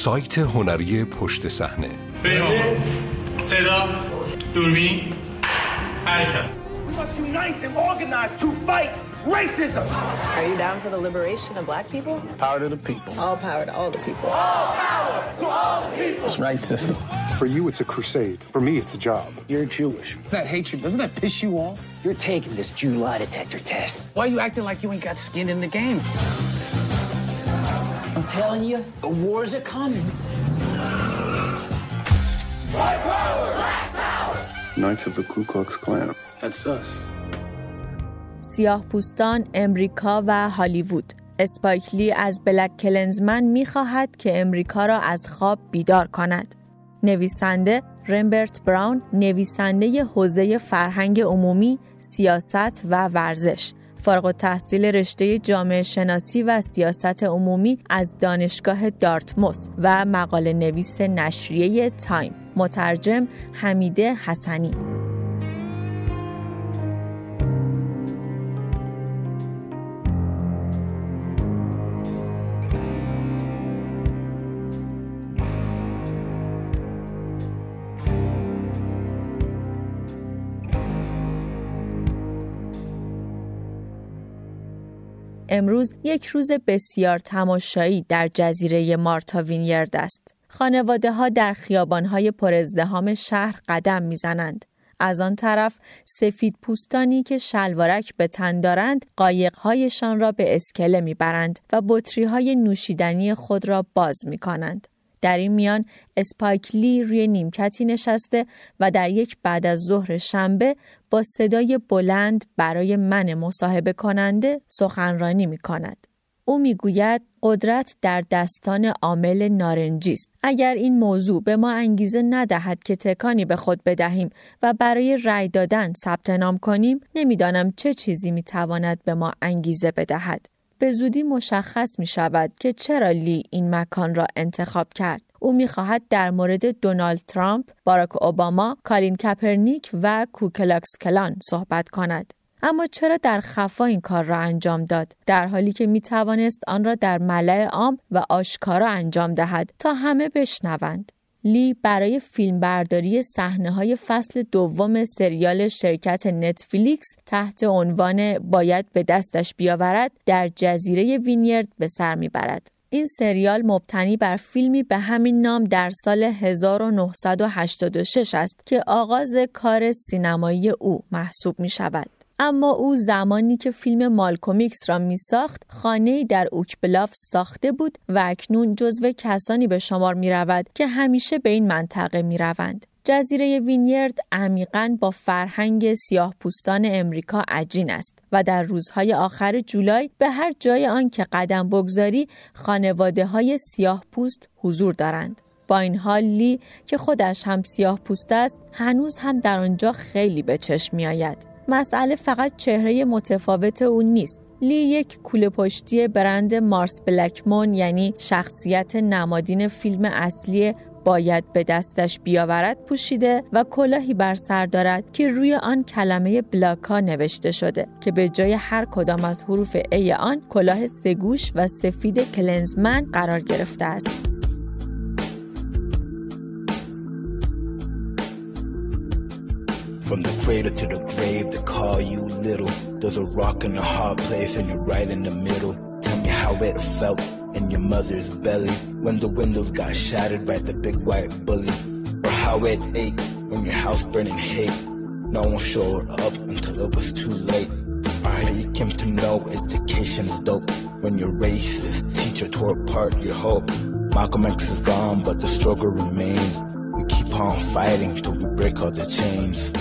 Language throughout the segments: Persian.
سایت هنری پشت صحنه صدا دوربین حرکت racism. Are you down for the liberation of black people? Power to the people. All power to all the people. All power to all the people. It's right, sister. For you, it's a crusade. For me, it's a job. You're Jewish. That hatred, doesn't that piss you off? You're taking this Jew lie detector test. Why are you acting like you ain't got skin in the game? Telling you, the wars are coming. Black power! Black power! Knights of the Ku Klux Klan. That's us. سیاه پوستان، امریکا و هالیوود اسپایک لی از بلک کلنزمن می‌خواهد که امریکا را از خواب بیدار کند. نویسنده رمبرت براون نویسنده حوزه فرهنگ عمومی، سیاست و ورزش فارغ التحصیل رشته جامعه شناسی و سیاست عمومی از دانشگاه دارتموس و مقاله نویس نشریه تایم. مترجم حمیده حسنی. امروز یک روز بسیار تماشایی در جزیره مارتا وینیرد است. خانواده ها در خیابان های پرازدهام شهر قدم می‌زنند. از آن طرف سفید پوستانی که شلوارک به تن دارند قایقهایشان را به اسکله می‌برند و بطری های نوشیدنی خود را باز می کنند. در این میان اسپایکلی روی نیمکتی نشسته و در یک بعد از ظهر شنبه با صدای بلند برای من مصاحبه کننده سخنرانی می کند. او می‌گوید قدرت در دستان عامل نارنجی است اگر این موضوع به ما انگیزه ندهد که تکانی به خود بدهیم و برای رأی دادن ثبت نام کنیم نمی‌دانم چه چیزی می‌تواند به ما انگیزه بدهد به زودی مشخص می شود که چرا لی این مکان را انتخاب کرد. او می خواهد در مورد دونالد ترامپ، باراک اوباما، کالین کپرنیک و کوکلاکس کلان صحبت کند. اما چرا در خفا این کار را انجام داد در حالی که می توانست آن را در ملأ عام و آشکارا انجام دهد تا همه بشنوند لی برای فیلمبرداری صحنه های فصل دوم سریال شرکت نتفلیکس تحت عنوان باید به دستش بیاورد در جزیره وینیرد به سر می‌برد. این سریال مبتنی بر فیلمی به همین نام در سال 1986 است که آغاز کار سینمایی او محسوب می شود. اما او زمانی که فیلم مالکوم ایکس را می ساخت خانه‌ای در اوک بلاف ساخته بود و اکنون جزو کسانی به شمار می رود که همیشه به این منطقه می روند. جزیره وینیرد عمیقا با فرهنگ سیاه پوستان امریکا عجین است و در روزهای آخر جولای به هر جای آن که قدم بگذاری خانواده های سیاه پوست حضور دارند. با این حال لی که خودش هم سیاه پوست است هنوز هم در آنجا خیلی به چشم می آید. مسئله فقط چهره متفاوت او نیست لی یک کوله پشتی برند مارس بلکمون یعنی شخصیت نمادین فیلم اصلی باید به دستش بیاورد پوشیده و کلاهی بر سر دارد که روی آن کلمه بلاکا نوشته شده که به جای هر کدام از حروف ای آن کلاه سگوش و سفید کلنزمن قرار گرفته است. From the cradle to the grave, they call you little. There's a rock in a hard place, and you're right in the middle. Tell me how it felt in your mother's belly when the windows got shattered by the big white bully, or how it ached when your house burned in hate. No one showed up until it was too late. You came to know education is dope when your racist teacher tore apart your hope. Malcolm X is gone, but the struggle remains. We keep on fighting till we break all the chains.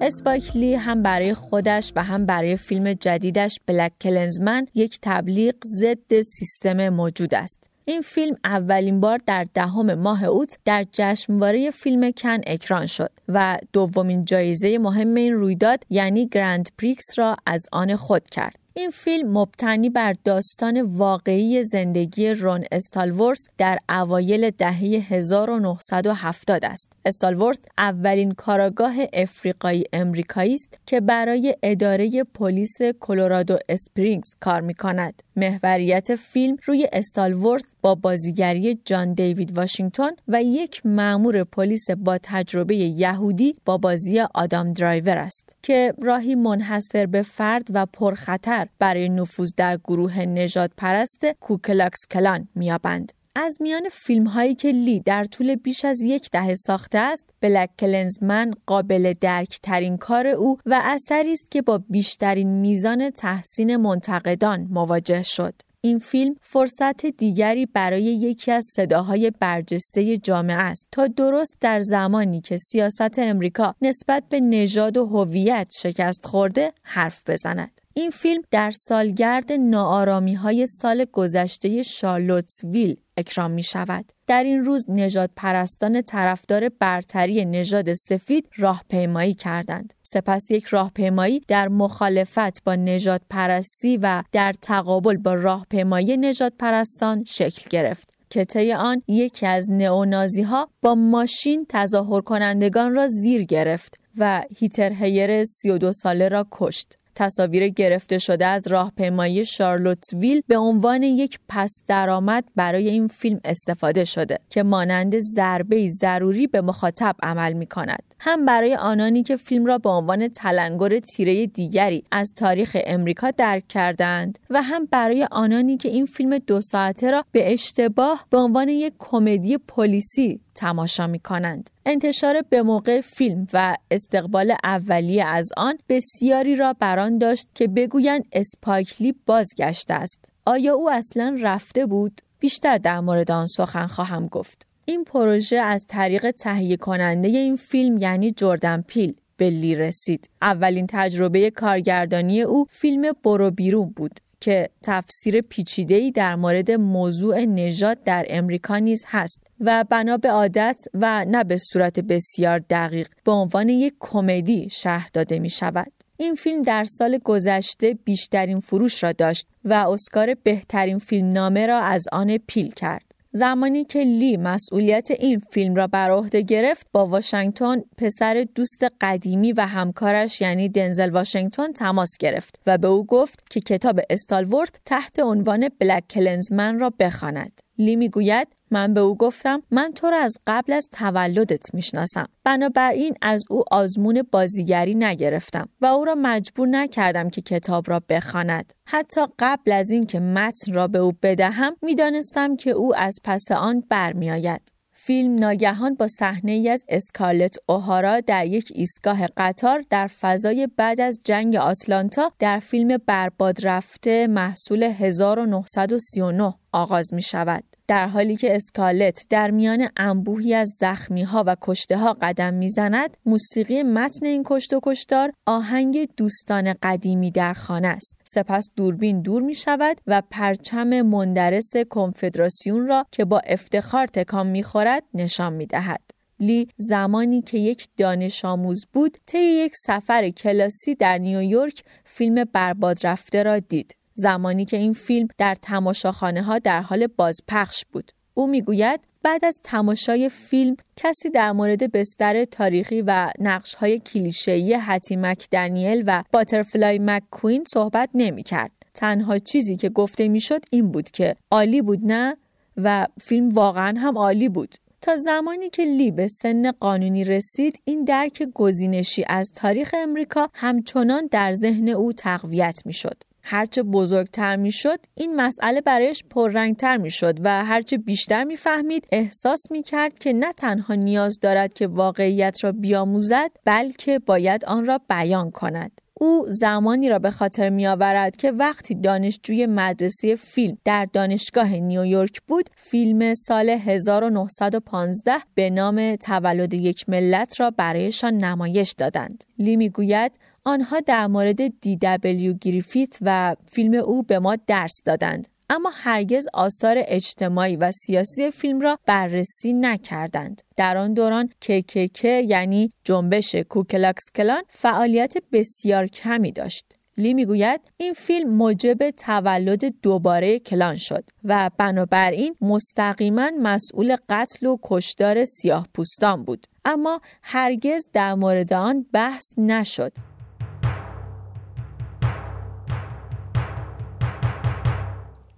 اسپایک لی هم برای خودش و هم برای فیلم جدیدش بلک کلنزمن یک تبلیغ ضد سیستم موجود است. این فیلم اولین بار در دهم ماه اوت در جشنواره فیلم کن اکران شد و دومین جایزه مهم این رویداد یعنی گرند پریکس را از آن خود کرد. این فیلم مبتنی بر داستان واقعی زندگی رون استالورث در اوایل دهه 1970 است. استالورث اولین کارآگاه افریقایی امریکایی است که برای اداره پلیس کلرادو اسپرینگز کار می کند. محوریت فیلم روی استالورث با بازیگری جان دیوید واشنگتن و یک مأمور پلیس با تجربه یهودی با بازی آدام درایور است که راهی منحصر به فرد و پرخطر برای نفوذ در گروه نژادپرست کوکلاکس کلان می‌یابند. از میان فیلم هایی که لی در طول بیش از یک دهه ساخته است، بلک کلنزمن قابل درک ترین کار او و اثری است که با بیشترین میزان تحسین منتقدان مواجه شد. این فیلم فرصت دیگری برای یکی از صداهای برجسته جامعه است تا درست در زمانی که سیاست امریکا نسبت به نژاد و هویت شکست خورده حرف بزند. این فیلم در سالگرد نارامی های سال گذشته شارلوتسویل اکرام می شود. در این روز نجات پرستان طرفدار برتری نژاد سفید راهپیمایی کردند. سپس یک راهپیمایی در مخالفت با نجات پرستی و در تقابل با راهپیمایی نجات پرستان شکل گرفت. که آن یکی از نئونازی ها با ماشین تظاهر کنندگان را زیر گرفت و هیتر هیر 32 ساله را کشت. تصاویر گرفته شده از راهپیمایی شارلوتویل به عنوان یک پس درآمد برای این فیلم استفاده شده که مانند ضربه ضروری به مخاطب عمل می کند. هم برای آنانی که فیلم را به عنوان تلنگر تیره دیگری از تاریخ امریکا درک کردند و هم برای آنانی که این فیلم دو ساعته را به اشتباه به عنوان یک کمدی پلیسی تماشا می کنند. انتشار به موقع فیلم و استقبال اولیه از آن بسیاری را بران داشت که بگویند اسپایکلی بازگشته است. آیا او اصلا رفته بود؟ بیشتر در مورد آن سخن خواهم گفت. این پروژه از طریق تهیه کننده این فیلم یعنی جردن پیل به لی رسید. اولین تجربه کارگردانی او فیلم برو بیرون بود که تفسیر پیچیده‌ای در مورد موضوع نژاد در امریکا نیز هست و بنا به عادت و نه به صورت بسیار دقیق به عنوان یک کمدی شرح داده می شود. این فیلم در سال گذشته بیشترین فروش را داشت و اسکار بهترین فیلم نامه را از آن پیل کرد. زمانی که لی مسئولیت این فیلم را بر عهده گرفت با واشنگتن پسر دوست قدیمی و همکارش یعنی دنزل واشنگتن تماس گرفت و به او گفت که کتاب استالورت تحت عنوان بلک کلنزمن را بخواند. لی می‌گوید من به او گفتم من تو را از قبل از تولدت می‌شناسم. بنابراین از او آزمون بازیگری نگرفتم و او را مجبور نکردم که کتاب را بخواند. حتی قبل از اینکه متن را به او بدهم می‌دانستم که او از پس آن برمیآید. فیلم ناگهان با صحنه ای از اسکارلت اوهارا در یک ایستگاه قطار در فضای بعد از جنگ آتلانتا در فیلم برباد رفته محصول 1939 آغاز می شود. در حالی که اسکالت در میان انبوهی از زخمی ها و کشته ها قدم می‌زند موسیقی متن این کشت و کشتار آهنگ دوستان قدیمی در خانه است سپس دوربین دور می شود و پرچم مندرس کنفدراسیون را که با افتخار تکان می خورد نشان می دهد. لی زمانی که یک دانش آموز بود طی یک سفر کلاسی در نیویورک فیلم برباد رفته را دید. زمانی که این فیلم در تماشاخانه ها در حال بازپخش بود. او می‌گوید بعد از تماشای فیلم کسی در مورد بستر تاریخی و نقش های کلیشه‌ای هتی مک دنیل و باترفلای مک کوین صحبت نمی کرد. تنها چیزی که گفته می‌شد این بود که عالی بود نه و فیلم واقعا هم عالی بود. تا زمانی که لی به سن قانونی رسید این درک گزینشی از تاریخ امریکا همچنان در ذهن او تقویت می‌شد. هرچه بزرگتر می شد این مسئله برایش پررنگتر می شد و هرچه بیشتر می فهمید احساس می کرد که نه تنها نیاز دارد که واقعیت را بیاموزد بلکه باید آن را بیان کند. او زمانی را به خاطر می آورد که وقتی دانشجوی مدرسه فیلم در دانشگاه نیویورک بود فیلم سال 1915 به نام تولد یک ملت را برایشان نمایش دادند. لی می گوید آنها در مورد دی دبلیو گریفیت و فیلم او به ما درس دادند اما هرگز آثار اجتماعی و سیاسی فیلم را بررسی نکردند. در آن دوران KKK یعنی جنبش کوکلاکس کلان فعالیت بسیار کمی داشت. لی می‌گوید این فیلم موجب تولد دوباره کلان شد و بنابراین مستقیما مسئول قتل و کشتار سیاه پوستان بود اما هرگز در مورد آن بحث نشد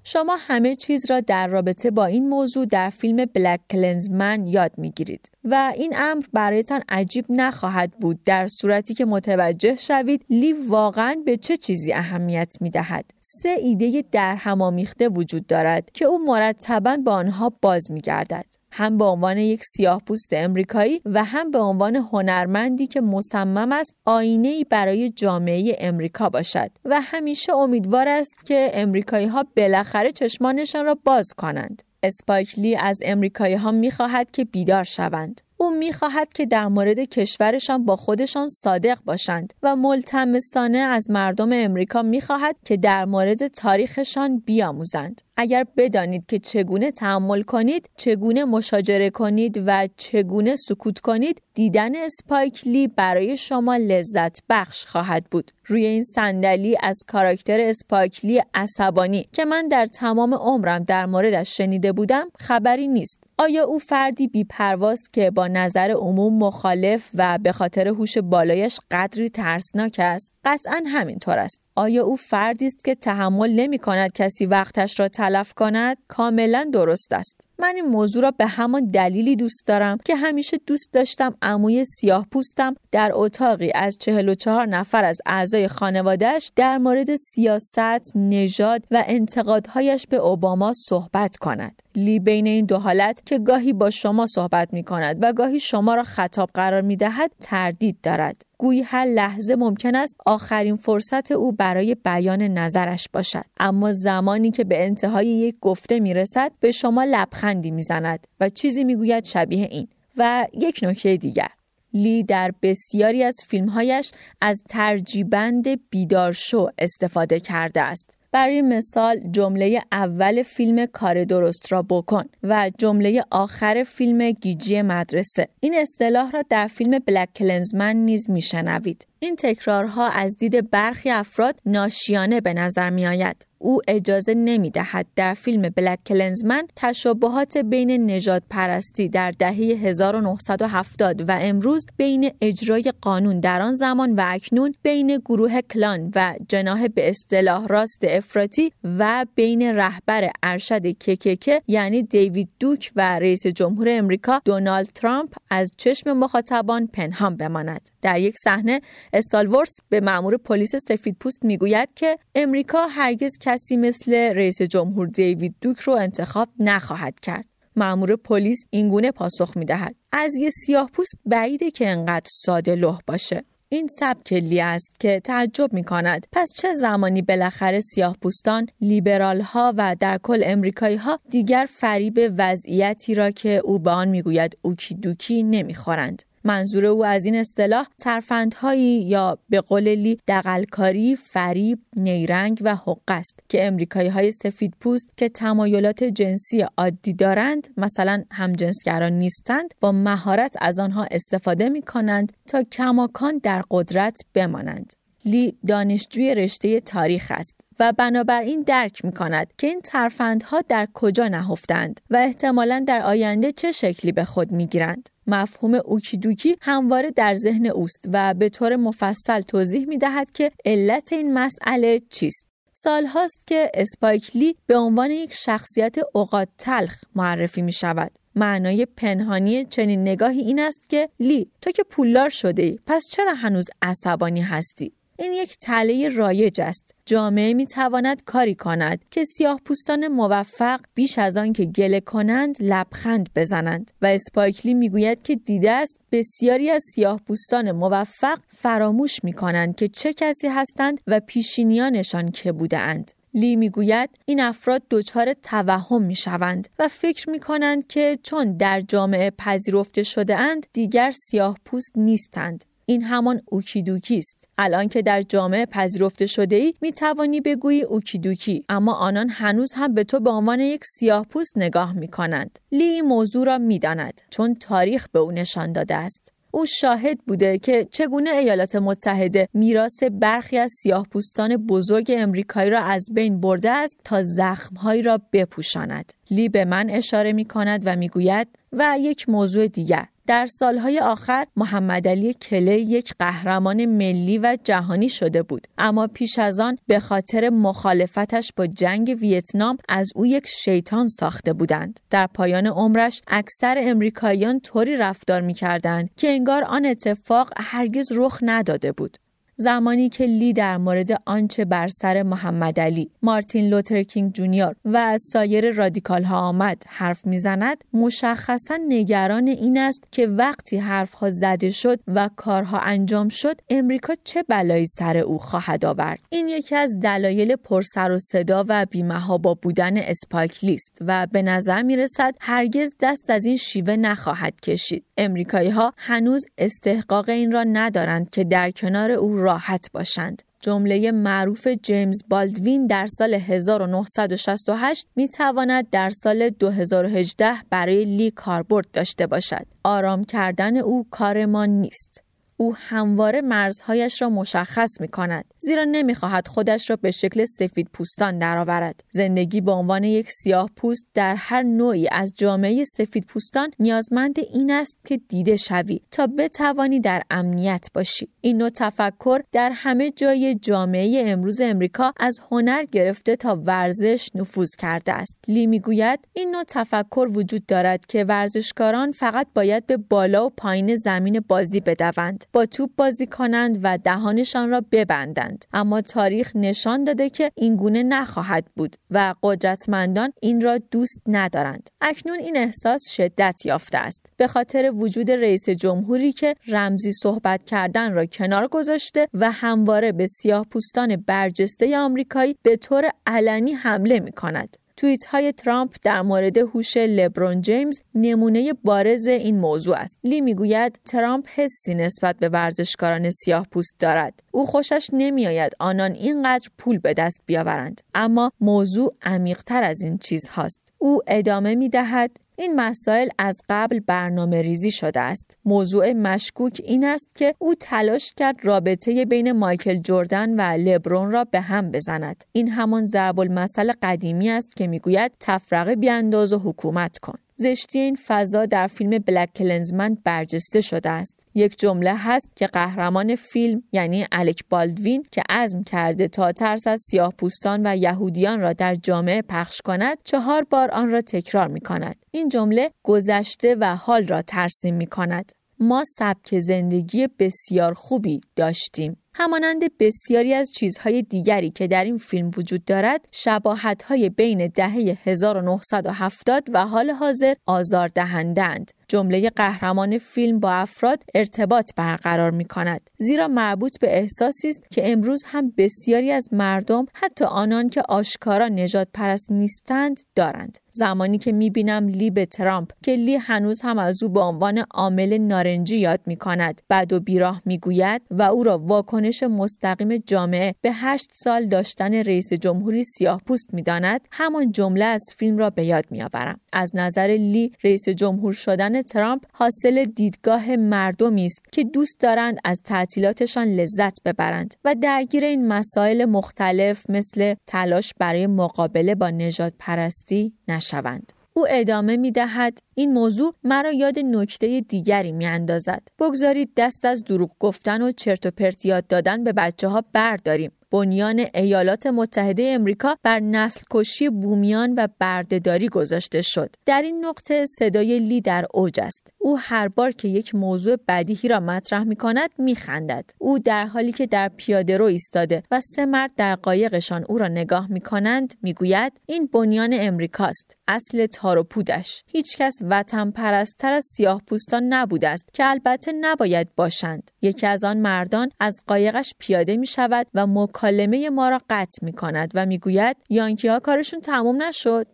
شما همه چیز را در رابطه با این موضوع در فیلم بلک کلنزمن یاد می‌گیرید و این امر برایتان عجیب نخواهد بود در صورتی که متوجه شوید لی واقعا به چه چیزی اهمیت می دهد. سه ایده در همامیخته وجود دارد که او مرتبا با آنها باز می گردد. هم به عنوان یک سیاه پوست امریکایی و هم به عنوان هنرمندی که مصمم است آینه برای جامعه امریکا باشد و همیشه امیدوار است که امریکایی ها بالاخره چشمانشان را باز کنند. اسپایکلی از امریکایی ها می خواهد که بیدار شوند. او می‌خواهد که در مورد کشورشان با خودشان صادق باشند و ملتمسانه از مردم امریکا می‌خواهد که در مورد تاریخشان بیاموزند. اگر بدانید که چگونه تحمل کنید، چگونه مشاجره کنید و چگونه سکوت کنید، دیدن اسپایکلی برای شما لذت بخش خواهد بود. روی این صندلی از کاراکتر اسپایکلی عصبانی که من در تمام عمرم در موردش شنیده بودم خبری نیست. آیا او فردی بیپرواست که با نظر عموم مخالف و به خاطر هوش بالایش قدری ترسناک است؟ قطعا همینطور است. آیا او فردی است که تحمل نمی کند کسی وقتش را تلف کند؟ کاملا درست است. من این موضوع را به همان دلیلی دوست دارم که همیشه دوست داشتم عموی سیاه پوستم در اتاقی از 44 نفر از اعضای خانوادهش در مورد سیاست، نژاد و انتقادهایش به اوباما صحبت کند. لی بین این دو حالت که گاهی با شما صحبت می کند و گاهی شما را خطاب قرار می دهد تردید دارد. گویی هر لحظه ممکن است آخرین فرصت او برای بیان نظرش باشد. اما زمانی که به انتهای یک گفته می رسد به شما لبخندی می‌زند و چیزی می‌گوید شبیه این. و یک نکته دیگر. لی در بسیاری از فیلمهایش از ترجیبند بیدارشو استفاده کرده است. برای مثال جمله اول فیلم کار درست را بکن و جمله آخر فیلم گیجی مدرسه. این اصطلاح را در فیلم بلک کلنزمن نیز میشنوید. این تکرارها از دید برخی افراد ناشیانه به نظر می آید. او اجازه نمی دهد در فیلم بلک کلنزمن تشابهات بین نجات پرستی در دهه 1970 و امروز بین اجرای قانون در آن زمان و اکنون بین گروه کلان و جناه به اصطلاح راست افراطی و بین رهبر ارشد ککک یعنی دیوید دوک و رئیس جمهور امریکا دونالد ترامپ از چشم مخاطبان پنهان بماند. در یک صحنه استالورس به مأمور پلیس سفید پوست می‌گوید که امریکا هرگز کسی مثل رئیس جمهور دیوید دوک رو انتخاب نخواهد کرد. مأمور پلیس اینگونه پاسخ می‌دهد از یه سیاه پوست بعیده که انقدر ساده لوح باشه. این سبک لی است که تعجب می کند. پس چه زمانی بالاخره سیاه پوستان، لیبرال ها و در کل امریکایی ها دیگر فریب وضعیتی را که او به آن می‌گوید okey-dokey نمی‌خورند. منظور او از این اصطلاح ترفندهایی یا به قول لی دقلکاری، فریب، نیرنگ و حق است که امریکایی های سفید پوست که تمایلات جنسی عادی دارند مثلا همجنسگران نیستند با مهارت از آنها استفاده می کنند تا کماکان در قدرت بمانند. لی دانشجوی رشته تاریخ است و بنابراین درک می کند که این ترفندها در کجا نهفتند و احتمالا در آینده چه شکلی به خود می گیرند. مفهوم اوکیدوکی همواره در ذهن اوست و به طور مفصل توضیح می دهد که علت این مسئله چیست. سال هاست که اسپایکلی به عنوان یک شخصیت اوقات تلخ معرفی می شود. معنای پنهانی چنین نگاهی این است که لی تو که پولدار شده ای پس چرا هنوز عصبانی هستی؟ این یک تله رایج است. جامعه می تواند کاری کند که سیاه پوستان موفق بیش از آن که گله کنند لبخند بزنند و اسپایکلی می‌گوید که دیده است بسیاری از سیاه پوستان موفق فراموش می کنند که چه کسی هستند و پیشینیانشان که بودند. لی می‌گوید این افراد دچار توهم می شوند و فکر می کنند که چون در جامعه پذیرفته شده اند دیگر سیاه پوست نیستند این همان okey-dokey است. الان که در جامعه پذیرفته شده ای می توانی بگویی okey-dokey اما آنان هنوز هم به تو به عنوان یک سیاه پوست نگاه می کنند لی این موضوع را می داند چون تاریخ به او نشان داده است. او شاهد بوده که چگونه ایالات متحده میراث برخی از سیاه پوستان بزرگ امریکایی را از بین برده است تا زخمهایی را بپوشاند. لی به من اشاره می کند و می‌گوید و یک موضوع دیگر. در سالهای آخر محمد علی کلی یک قهرمان ملی و جهانی شده بود. اما پیش از آن به خاطر مخالفتش با جنگ ویتنام از او یک شیطان ساخته بودند. در پایان عمرش اکثر امریکاییان طوری رفتار می کردند که انگار آن اتفاق هرگز رخ نداده بود. زمانی که لی در مورد آنچه بر سر محمد علی، مارتین لوتر کینگ جونیور و سایر رادیکال ها آمد حرف می‌زند مشخصا نگران این است که وقتی حرفها زده شد و کارها انجام شد امریکا چه بلایی سر او خواهد آورد؟ این یکی از دلایل پرسر و صدا و بی‌مهابا بودن اسپایک لی است و به نظر می رسد هرگز دست از این شیوه نخواهد کشید. امریکایی ها هنوز استحقاق این را ندارند که در کنار او راحت باشند. جمله معروف جیمز بالدوین در سال 1968 می تواند در سال 2018 برای لی کاربرد داشته باشد. آرام کردن او کار ما نیست. او همواره مرزهایش را مشخص می کند زیرا نمی‌خواهد خودش را به شکل سفید پوستان درآورد. زندگی به عنوان یک سیاه پوست در هر نوعی از جامعه سفید پوستان نیازمند این است که دیده شوی تا بتوانی در امنیت باشی. این نوع تفکر در همه جای جامعه امروز امریکا از هنر گرفته تا ورزش نفوذ کرده است. لی می‌گوید این نوع تفکر وجود دارد که ورزشکاران فقط باید به بالا و پایین زمین بازی بدوند. با توپ بازی کنند و دهانشان را ببندند. اما تاریخ نشان داده که این گونه نخواهد بود و قدرتمندان این را دوست ندارند. اکنون این احساس شدت یافته است. به خاطر وجود رئیس جمهوری که رمزی صحبت کردن را کنار گذاشته و همواره به سیاه پوستان برجسته آمریکایی به طور علنی حمله می کند. توییت های ترامپ در مورد هوش لبرون جیمز نمونه بارز این موضوع است. لی می‌گوید ترامپ حسی نسبت به ورزشکاران سیاه پوست دارد. او خوشش نمیآید آنان اینقدر پول به دست بیاورند. اما موضوع عمیقتر از این چیز هاست. او ادامه می دهد این مسائل از قبل برنامه ریزی شده است. موضوع مشکوک این است که او تلاش کرد رابطه بین مایکل جردن و لبرون را به هم بزند. این همان ضرب المثل قدیمی است که می‌گوید تفرقه بیانداز و حکومت کن. زشتی این فضا در فیلم بلک کلنزمن برجسته شده است. یک جمله هست که قهرمان فیلم یعنی الک بالدوین که عزم کرده تا ترس از سیاه و یهودیان را در جامعه پخش کند چهار بار آن را تکرار می کند. این جمله گذشته و حال را ترسیم می کند. ما سبک زندگی بسیار خوبی داشتیم. همانند بسیاری از چیزهای دیگری که در این فیلم وجود دارد شباهتهای بین دهه 1970 و حال حاضر آزاردهندند جمله قهرمان فیلم با افراد ارتباط برقرار می کند زیرا مربوط به احساسی است که امروز هم بسیاری از مردم حتی آنان که آشکارا نجات پرست نیستند دارند. زمانی که می بینم لی به ترامپ که لی هنوز هم از او به عنوان عامل نارنجی یاد می کند بعد و بیراه می گوید و او را واکنش مستقیم جامعه به هشت سال داشتن رئیس جمهوری سیاه پوست می داند همان جمله از فیلم را به یاد می آورم. از نظر لی رئیس جمهور شدن ترامپ حاصل دیدگاه مردمی است که دوست دارند از تعطیلاتشان لذت ببرند و درگیر این مسائل مختلف مثل تلاش برای مقابله با نجات پرستی نشوند. او ادامه می دهد این موضوع مرا یاد نکته دیگری می اندازد. بگذارید دست از دروغ گفتن و چرت و پرت یاد دادن به بچه ها برداریم. بنیان ایالات متحده امریکا بر نسل کشی بومیان و بردهداری گذاشته شد. در این نقطه صدای لی در اوج است. او هر بار که یک موضوع بدیهی را مطرح می کند می خندد. او در حالی که در پیاده رو ایستاده و سه مرد در قایقشان او را نگاه می کنند می گوید این بنیان امریکاست. اصل تار و پودش. هیچکس وطن پرستر از سیاه پوستان نبوده است که البته نباید باشند. یکی از آن مردان از قایقش پیاده می شود و مکالمه ما را قطع می کند و می گوید یانکی ها کارشون تموم نشد.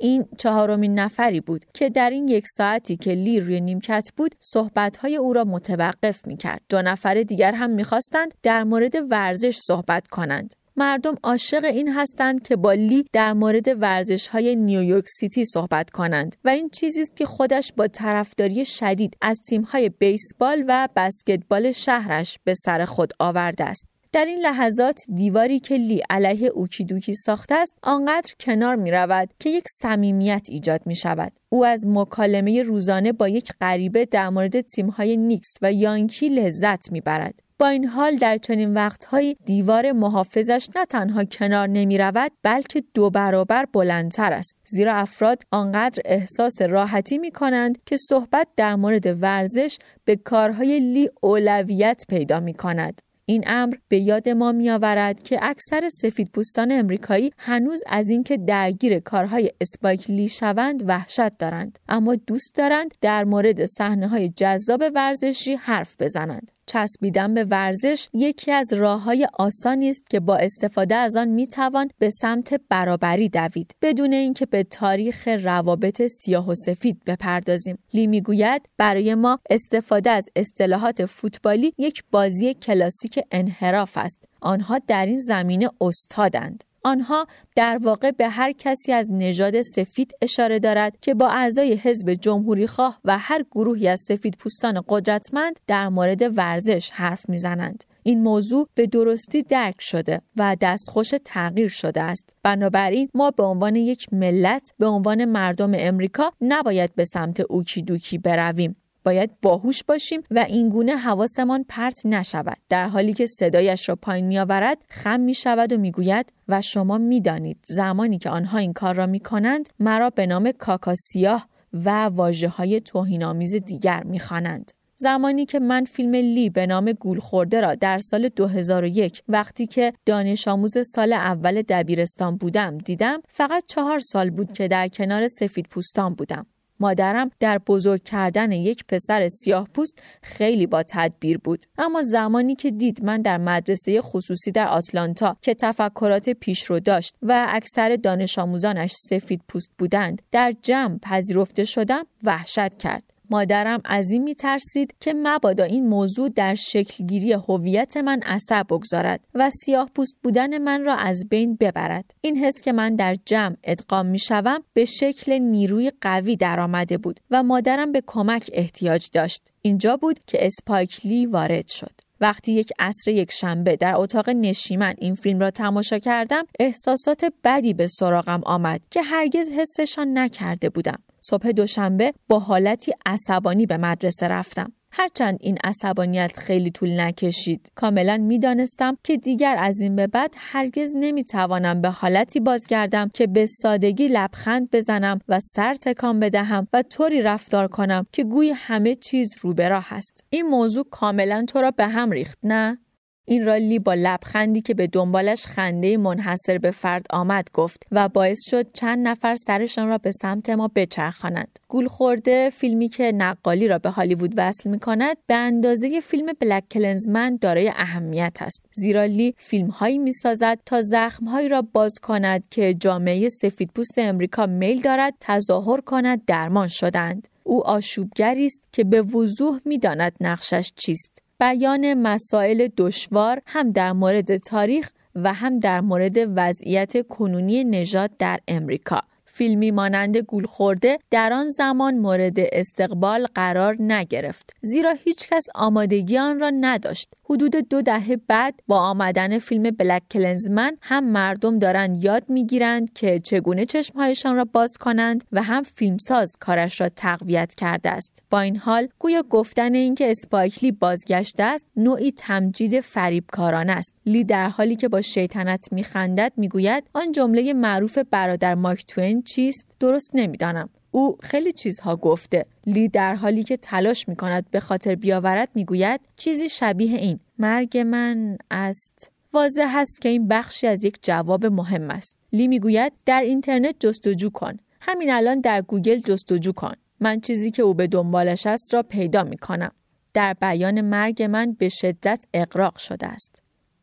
این چهارمین نفری بود که در این یک ساعتی که لی روی نیمکت بود صحبتهای او را متوقف می کرد. دو نفر دیگر هم می‌خواستند در مورد ورزش صحبت کنند. مردم عاشق این هستند که با لی در مورد ورزش های نیویورک سیتی صحبت کنند و این چیزی است که خودش با طرفداری شدید از تیم های بیسبال و بسکتبال شهرش به سر خود آورده است. در این لحظات دیواری که لی علیه okey-dokey ساخته است آنقدر کنار می رود که یک صمیمیت ایجاد می شود. او از مکالمه روزانه با یک غریبه در مورد تیم‌های نیکس و یانکی لذت می برد. با این حال در چنین وقتهایی دیوار محافظش نه تنها کنار نمی رود بلکه دو برابر بلندتر است زیرا افراد آنقدر احساس راحتی می کنند که صحبت در مورد ورزش به کارهای لی اولویت پیدا می کند این امر به یاد ما میآورد که اکثر سفیدپوستان امریکایی هنوز از اینکه درگیر کارهای اسپایک لی شوند وحشت دارند اما دوست دارند در مورد صحنه های جذاب ورزشی حرف بزنند. چسبیدن به ورزش یکی از راه های آسانی است که با استفاده از آن می توان به سمت برابری دوید بدون اینکه به تاریخ روابط سیاه و سفید بپردازیم. لی می‌گوید برای ما استفاده از اصطلاحات فوتبالی یک بازی کلاسیک انحراف است. آنها در این زمینه استادند. آنها در واقع به هر کسی از نژاد سفید اشاره دارد که با اعضای حزب جمهوری خواه و هر گروهی از سفید پوستان قدرتمند در مورد ورزش حرف می‌زنند. این موضوع به درستی درک شده و دستخوش تغییر شده است. بنابراین ما به عنوان یک ملت به عنوان مردم امریکا نباید به سمت اوکی دوکی برویم. باید باهوش باشیم و اینگونه حواسمان پرت نشود در حالی که صدایش را پایین میآورد خم می شود و می‌گوید و شما می‌دانید زمانی که آنها این کار را می کنند مرا به نام کاکاسیاه و واجه های توهینآمیز دیگر می‌خوانند. زمانی که من فیلم لی به نام گول خورده را در سال 2001 وقتی که دانش آموز سال اول دبیرستان بودم دیدم فقط چهار سال بود که در کنار سفید پوستان بودم. مادرم در بزرگ کردن یک پسر سیاه پوست خیلی با تدبیر بود. اما زمانی که دید من در مدرسه خصوصی در آتلانتا که تفکرات پیشرو داشت و اکثر دانش آموزانش سفید پوست بودند در جمع پذیرفته شدم وحشت کرد. مادرم از این میترسید که مبادا این موضوع در شکلگیری هویت من اثر بگذارد و سیاه پوست بودن من را از بین ببرد. این حس که من در جمع ادغام می‌شوم به شکل نیروی قوی درآمده بود و مادرم به کمک احتیاج داشت. اینجا بود که اسپایکلی وارد شد. وقتی یک عصر یک شنبه در اتاق نشیمن این فیلم را تماشا کردم احساسات بدی به سراغم آمد که هرگز حسشان نکرده بودم. صبح دوشنبه با حالتی عصبانی به مدرسه رفتم. هرچند این عصبانیت خیلی طول نکشید. کاملا می‌دانستم که دیگر از این به بعد هرگز نمی‌توانم به حالتی بازگردم که به سادگی لبخند بزنم و سر تکان بدهم و طوری رفتار کنم که گوی همه چیز رو به راه است. این موضوع کاملا تو را به هم ریخت نه؟ این را لی با لبخندی که به دنبالش خنده منحصر به فرد آمد گفت و باعث شد چند نفر سرشان را به سمت ما بچرخانند. گول خورده فیلمی که نقالی را به هالیوود وصل می کند به اندازه فیلم بلک کلنزمن دارای اهمیت است. زیرا لی فیلم هایی می سازد تا زخم هایی را باز کند که جامعه سفیدپوست امریکا میل دارد تظاهر کند درمان شدند. او آشوبگری است که به وضوح می‌داند نقشش چیست بیان مسائل دشوار هم در مورد تاریخ و هم در مورد وضعیت کنونی نژاد در امریکا. فیلمی مانند گول خورده در آن زمان مورد استقبال قرار نگرفت زیرا هیچکس آمادگی آن را نداشت. حدود دو دهه بعد با آمدن فیلم بلک کلنزمن هم مردم دارند یاد می‌گیرند که چگونه چشمهایشان را باز کنند و هم فیلمساز کارش را تقویت کرده است. با این حال گویا گفتن اینکه اسپایکلی بازگشته است نوعی تمجید فریبکارانه است. لی در حالی که با شیطنت میخندد می‌گوید آن جمله معروف برادر ماک توین چیست درست نمی‌دانم. او خیلی چیزها گفته. لی در حالی که تلاش می کند به خاطر بیاورد می‌گوید چیزی شبیه این. مرگ من است. واضح هست که این بخشی از یک جواب مهم است. لی می‌گوید در اینترنت جستجو کن. همین الان در گوگل جستجو کن. من چیزی که او به دنبالش است را پیدا می کنم در بیان مرگ من به شدت اقراق شده است.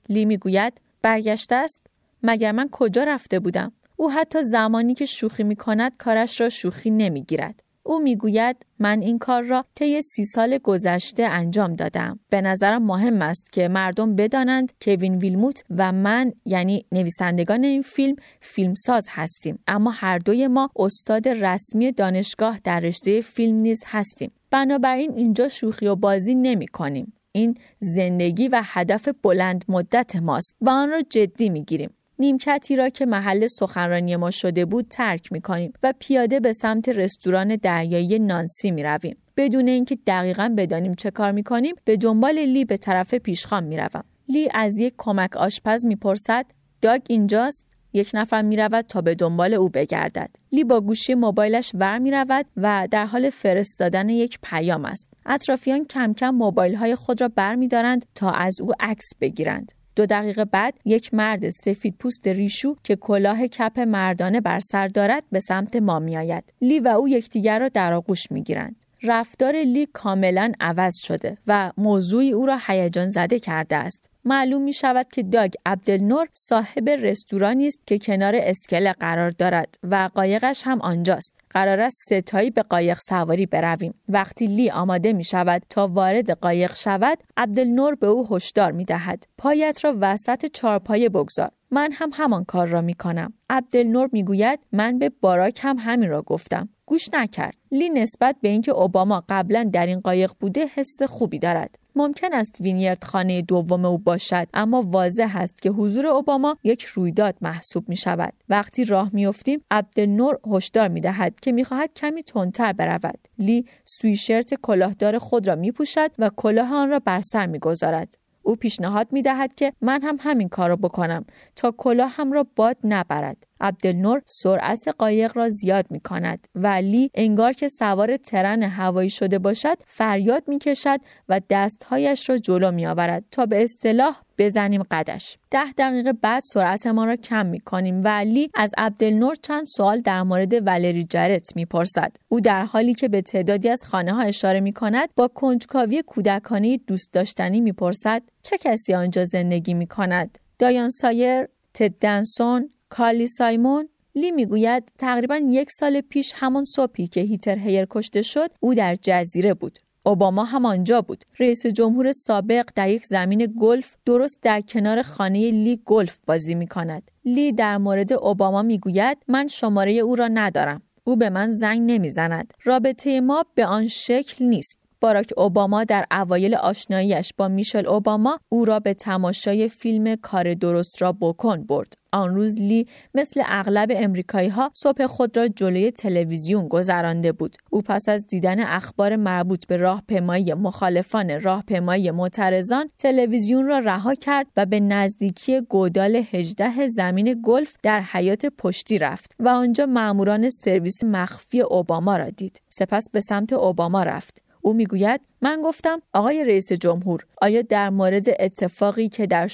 لی می‌گوید برگشته است؟ مگر من کجا رفته بودم؟ او حتی زمانی که شوخی می کند کارش را شوخی نمی گیرد. او می‌گوید من این کار را طی سی سال گذشته انجام دادم. به نظرم مهم است که مردم بدانند کوین ویلموت و من یعنی نویسندگان این فیلم فیلمساز هستیم اما هر دوی ما استاد رسمی دانشگاه در رشته فیلم نیز هستیم. بنابراین اینجا شوخی و بازی نمی کنیم. این زندگی و هدف بلند مدت ماست و آن را جدی می گیریم. نیمکتی را که محل سخنرانی ما شده بود ترک می کنیم و پیاده به سمت رستوران دریایی نانسی می رویم. بدون اینکه دقیقا بدانیم چه کار می کنیم به دنبال لی به طرف پیشخان می روم. لی از یک کمک آشپز می پرسد داگ اینجاست؟ یک نفر می رود تا به دنبال او بگردد. لی با گوشی موبایلش ور می رود و در حال فرستادن یک پیام است. اطرافیان کم کم موبایل های خود را بر می دارند تا از او عکس بگیرند. دو دقیقه بعد یک مرد سفید پوست ریشو که کلاه کپ مردانه بر سر دارد به سمت ما می آید. لی و او یکدیگر را در آغوش می گیرند. رفتار لی کاملا عوض شده و موضوعی او را هیجان زده کرده است. معلوم می شود که داگ عبدالنور صاحب رستورانی است که کنار اسکله قرار دارد و قایقش هم آنجاست. قرار است ستایی به قایق سواری برویم. وقتی لی آماده می شود تا وارد قایق شود، عبدالنور به او هشدار می دهد. پایت را وسط چارپایه بگذار. من هم همان کار را می کنم. عبدالنور می گوید من به باراک هم همین را گفتم. گوش نکرد. لی نسبت به اینکه اوباما قبلا در این قایق بوده حس خوبی دارد. ممکن است وینیرد خانه دوم او باشد اما واضح است که حضور اوباما یک رویداد محسوب می شود وقتی راه میافتیم عبدالنور هشدار می دهد که می‌خواهد کمی تندتر برود لی سویشرت کلاهدار خود را می پوشد و کلاه آن را بر سر می گذارد. او پیشنهاد می دهد که من هم همین کار را بکنم تا کلاه هم را باد نبرد. عبدالنور سرعت قایق را زیاد می کند و لی انگار که سوار ترن هوایی شده باشد فریاد می کشد و دستهایش را جلو می آورد تا به اصطلاح بزنیم قدش ده دقیقه بعد سرعتمان را کم می کنیم و لی از عبدالنور چند سوال در مورد ولری جرت می پرسد. او در حالی که به تعدادی از خانه ها اشاره می کند با کنجکاوی کودکانه دوست داشتنی می پرسد چه کسی آنجا زندگی می کند؟ دایان سایر، تد دنسون، کارلی سایمون لی می‌گوید تقریبا یک سال پیش همون صبحی که هیتر هیر کشته شد او در جزیره بود. اوباما هم آنجا بود. رئیس جمهور سابق در یک زمین گلف درست در کنار خانه لی گلف بازی می کند لی در مورد اوباما می‌گوید من شماره او را ندارم. او به من زنگ نمی‌زند. رابطه ما به آن شکل نیست. باراک اوباما در اوایل آشناییش با میشل اوباما او را به تماشای فیلم کار درست را بکن برد. آن روز لی مثل اغلب امریکایی ها صبح خود را جلوی تلویزیون گذرانده بود. او پس از دیدن اخبار مربوط به راهپیمایی مخالفان راهپیمایی معترضان تلویزیون را رها کرد و به نزدیکی گودال 18 زمین گلف در حیات پشتی رفت و آنجا ماموران سرویس مخفی اوباما را دید. سپس به سمت اوباما رفت. او می‌گوید من گفتم آقای رئیس جمهور آیا در مورد اتفاقی که در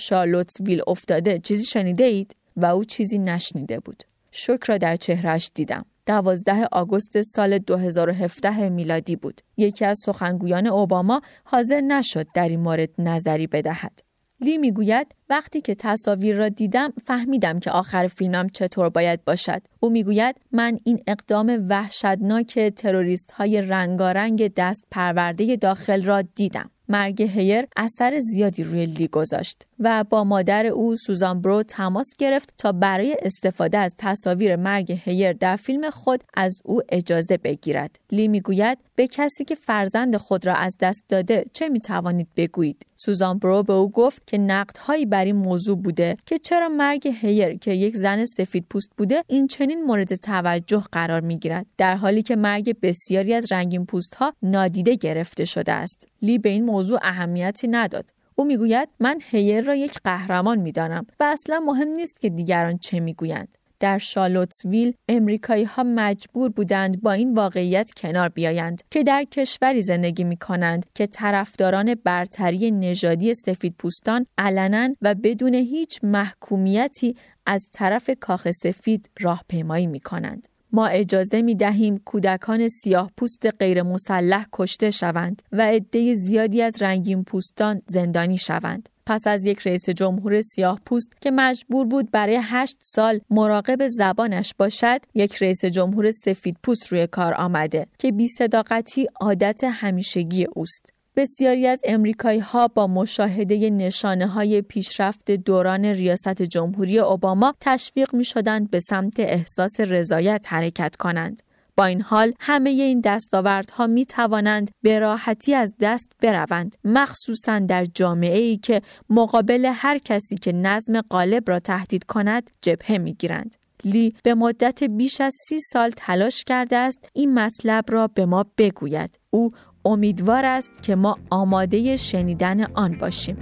ویل افتاده چیزی شنیده اید؟ و او چیزی نشنیده بود. شکر را در چهرش دیدم. دوازده آگوست سال 2017 میلادی بود. یکی از سخنگویان اوباما حاضر نشد در این مورد نظری بدهد. لی می‌گوید وقتی که تصاویر را دیدم فهمیدم که آخر فیلمم چطور باید باشد. او می‌گوید من این اقدام وحشتناک تروریست های رنگارنگ دست پرورده داخل را دیدم. مرگ هیر اثر زیادی روی لی گذاشت و با مادر او سوزان برو تماس گرفت تا برای استفاده از تصاویر مرگ هیر در فیلم خود از او اجازه بگیرد. لی می‌گوید به کسی که فرزند خود را از دست داده چه می توانید بگویید؟ سوزان برو به او گفت که نقدهایی بر این موضوع بوده که چرا مرگ هیر که یک زن سفید پوست بوده این چنین مورد توجه قرار می گیرد در حالی که مرگ بسیاری از رنگین پوست ها نادیده گرفته شده است. لی به این موضوع اهمیتی نداد. او می‌گوید من هیر را یک قهرمان می‌دانم و اصلا مهم نیست که دیگران چه می‌گویند. در شالوتسویل امریکایی ها مجبور بودند با این واقعیت کنار بیایند که در کشوری زندگی می کنند که طرفداران برتری نژادی سفید پوستان علنا و بدون هیچ محکومیتی از طرف کاخ سفید راهپیمایی می کنند. ما اجازه می دهیم کودکان سیاه پوست غیر مسلح کشته شوند و عده زیادی از رنگین پوستان زندانی شوند. پس از یک رئیس جمهور سیاه پوست که مجبور بود برای هشت سال مراقب زبانش باشد یک رئیس جمهور سفید پوست روی کار آمده که بی صداقتی عادت همیشگی اوست. بسیاری از امریکایی ها با مشاهده نشانه های پیشرفت دوران ریاست جمهوری اوباما تشویق می شدند به سمت احساس رضایت حرکت کنند. با این حال همه این دستاوردها می توانند به راحتی از دست بروند مخصوصا در جامعه ای که مقابل هر کسی که نظم غالب را تهدید کند جبهه می گیرند. لی به مدت بیش از سی سال تلاش کرده است این مطلب را به ما بگوید. او امیدوار است که ما آماده شنیدن آن باشیم.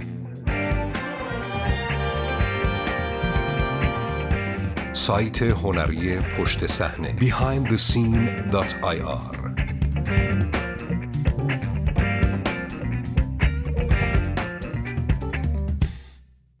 سایت هنری پشت صحنه behindthescene.ir